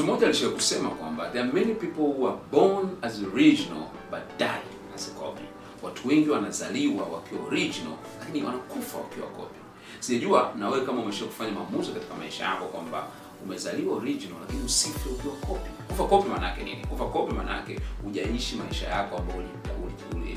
mmoja alishawahi kusema kwamba there are many people who are born as original but die as a copy. Watu wengi wanazaliwa wakiwa original lakini wanakufa wakiwa copy. Sijajua na wewe kama umesha kufanya maamuzi katika maisha yako kwamba umezaliwa original lakini usife ukiwa copy. Kufa copy maana yake nini? Kufa copy maana yake hujaishi maisha yako ambayo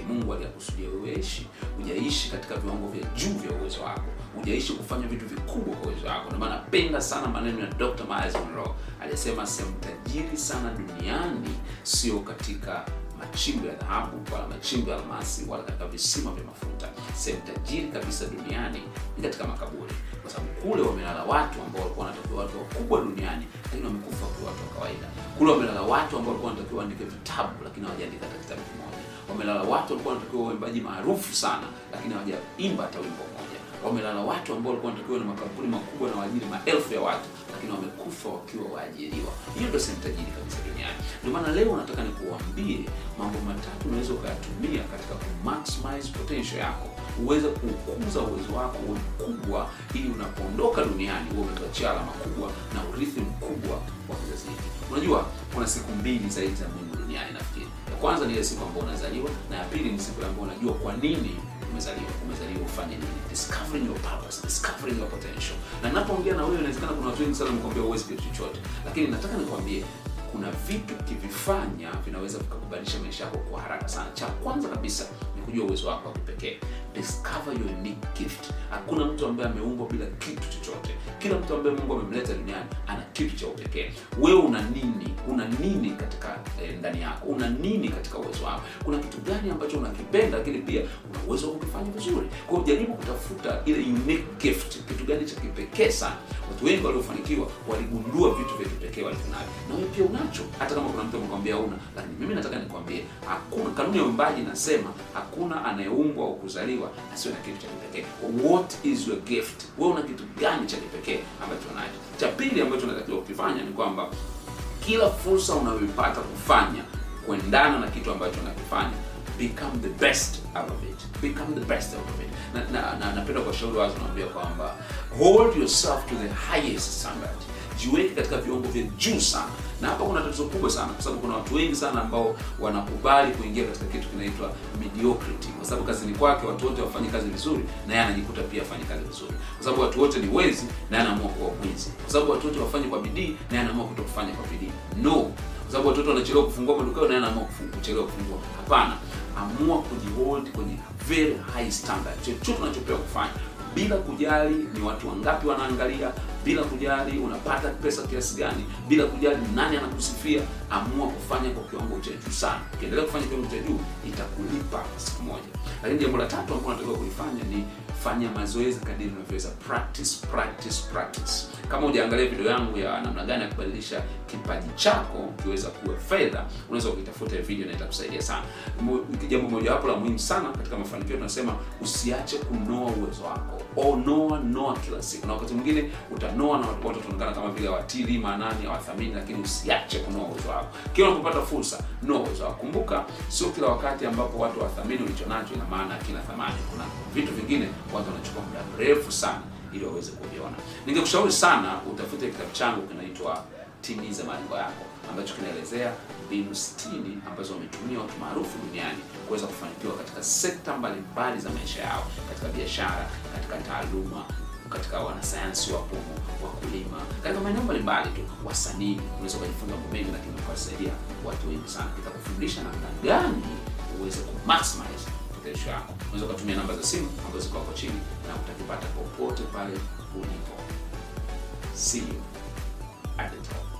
Mungu aliyakusudia wewe ishi. Hujaishi katika viwango vya juu vya uwezo wako. Hujaishi kufanya vitu vikubwa kwa uwezo wako. Ndio maana napenda sana maneno ya Dr. Miles Monroe. Alisema sehemu tajiri sana duniani sio katika machimbo ya dhahabu wala machimbo ya almasi wala katika visima vya mafuta. Sehemu tajiri kabisa duniani ni katika makaburi, kwa sababu kule wamelala watu ambao walikuwa wanatakiwa watu wakubwa duniani, lakini wamekufa kwa watu wa kawaida. Kule wamelala watu ambao walikuwa wanatakiwa waandike vitabu, lakini hawajaandika hata kitabu kimoja. Wamelala watu walikuwa wanatakiwa waimbaji maarufu sana, lakini hawajaimba hata wimbo mmoja. Wamelala watu ambao walikuwa wanatakiwa na makampuni makubwa na waajiri maelfu ya watu, lakini wamekufa wakiwa waajiriwa. Hiyo ndio sehemu tajiri kabisa duniani. Ndio maana leo nataka nikuambie mambo matatu unaweza ukayatumia katika ku maximize potential yako, uweze kukuza uwezo wako uwe mkubwa, ili unapoondoka duniani uwe umetuachia alama kubwa na urithi mkubwa wa kizazi hiki. Unajua kuna siku mbili zaidi za muhimu duniani nafikiri. Kwanza ni ile siku ambayo unazaliwa, na ya pili ni siku ambayo unajua kwa nini umezaliwa. Umezaliwa ufanye nini? Discovering your purpose, discovering your potential. Na ninapoongea na wewe, inawezekana kuna watu wengi sana mkwambia uwezi kitu chochote, lakini nataka nikwambie kuna vitu ukivifanya vinaweza vikakubadilisha maisha yako kwa haraka sana. Cha kwanza kabisa ni kujua uwezo wako wa kipekee. Discover your unique gift. Hakuna mtu ambaye ameumbwa bila kitu chochote. Kila mtu ambaye Mungu amemleta duniani ana kitu cha upekee. Wewe una nini? Una nini katika eh, ndani yako? Una nini katika uwezo wako? Kuna kitu gani ambacho unakipenda, lakini pia una uwezo wa vizuri. Kwa jaribu kutafuta ile unique gift, kitu gani cha kipekee sana. Watu wengi waliofanikiwa waligundua vitu walivyo navyo, na wewe pia unacho, hata kama kuna mtu amekwambia una. Lakini mimi nataka nikwambie, hakuna kanuni ya uimbaji inasema hakuna anayeumbwa au kuzaliwa asiwe na kitu cha kipekee. What is your gift? Wewe una kitu gani cha kipekee ambacho unacho? Cha pili ambacho unatakiwa kukifanya ni kwamba kila fursa unayoipata kufanya kuendana na kitu ambacho unakifanya become the best out of it become the best out of it na na, na napenda kuwashauri wazi naambia kwamba hold yourself to the highest standard jiweke katika viwango vya juu sana. Na hapa kuna tatizo kubwa sana kwa sababu kuna watu wengi sana ambao wanakubali kuingia katika kitu kinaitwa mediocrity. Kwa sababu kazini kwake watu wote wafanye kazi vizuri na yeye anajikuta pia afanye kazi vizuri. Kwa sababu watu wote ni wezi na anaamua kuwa mwizi. Kwa sababu watu wote wafanye kwa bidii na anaamua kutokufanya kwa bidii. No. Kwa sababu watoto wanachelewa kufungua maduka na anaamua kuchelewa kufungua. Hapana. Amua kujihold kwenye very high standard. Chochote unachopewa kufanya. Bila kujali ni watu wangapi wanaangalia bila kujali unapata pesa kiasi gani bila kujali nani anakusifia amua kufanya kwa kiwango cha juu sana. Ukiendelea kufanya kiwango cha juu itakulipa siku moja. Lakini jambo la tatu ambalo unatakiwa kulifanya ni fanya mazoezi kadiri unavyoweza. Practice practice practice. Kama hujaangalia video yangu ya namna gani ya kubadilisha kipaji chako kiweza kuwa fedha unaweza ukitafuta video na itakusaidia sana. Jambo mojawapo la muhimu sana katika mafanikio tunasema usiache kunoa uwezo wako. Onoa noa noa kila siku. Na wakati mwingine utanoa na watu tunaonekana kama vile hawatili maanani hawathamini lakini usiache kunoa uwezo wako. Kila unapopata fursa noa uwezo wako. Kumbuka sio kila wakati ambapo watu wathamini ulicho nacho ina maana kina thamani kuna vitu vingine watu wanachukua muda mrefu sana ili waweze kuviona. Ningekushauri sana utafute kitabu changu kinaitwa timiza malengo yako ambacho kinaelezea mbinu 60 ambazo wametumia watu maarufu duniani kuweza kufanikiwa katika sekta mbalimbali za maisha yao katika biashara katika taaluma katika wanasayansi wapo wakulima katika maeneo mbalimbali tu wasanii unaweza ukajifunza mambo mengi lakini ukawasaidia watu wengi sana. Kitakufundisha namna gani uweze ku maximize potential yako. Unaweza ukatumia namba za simu ambazo ziko hapo chini na utakipata popote pale ulipo. See you at the top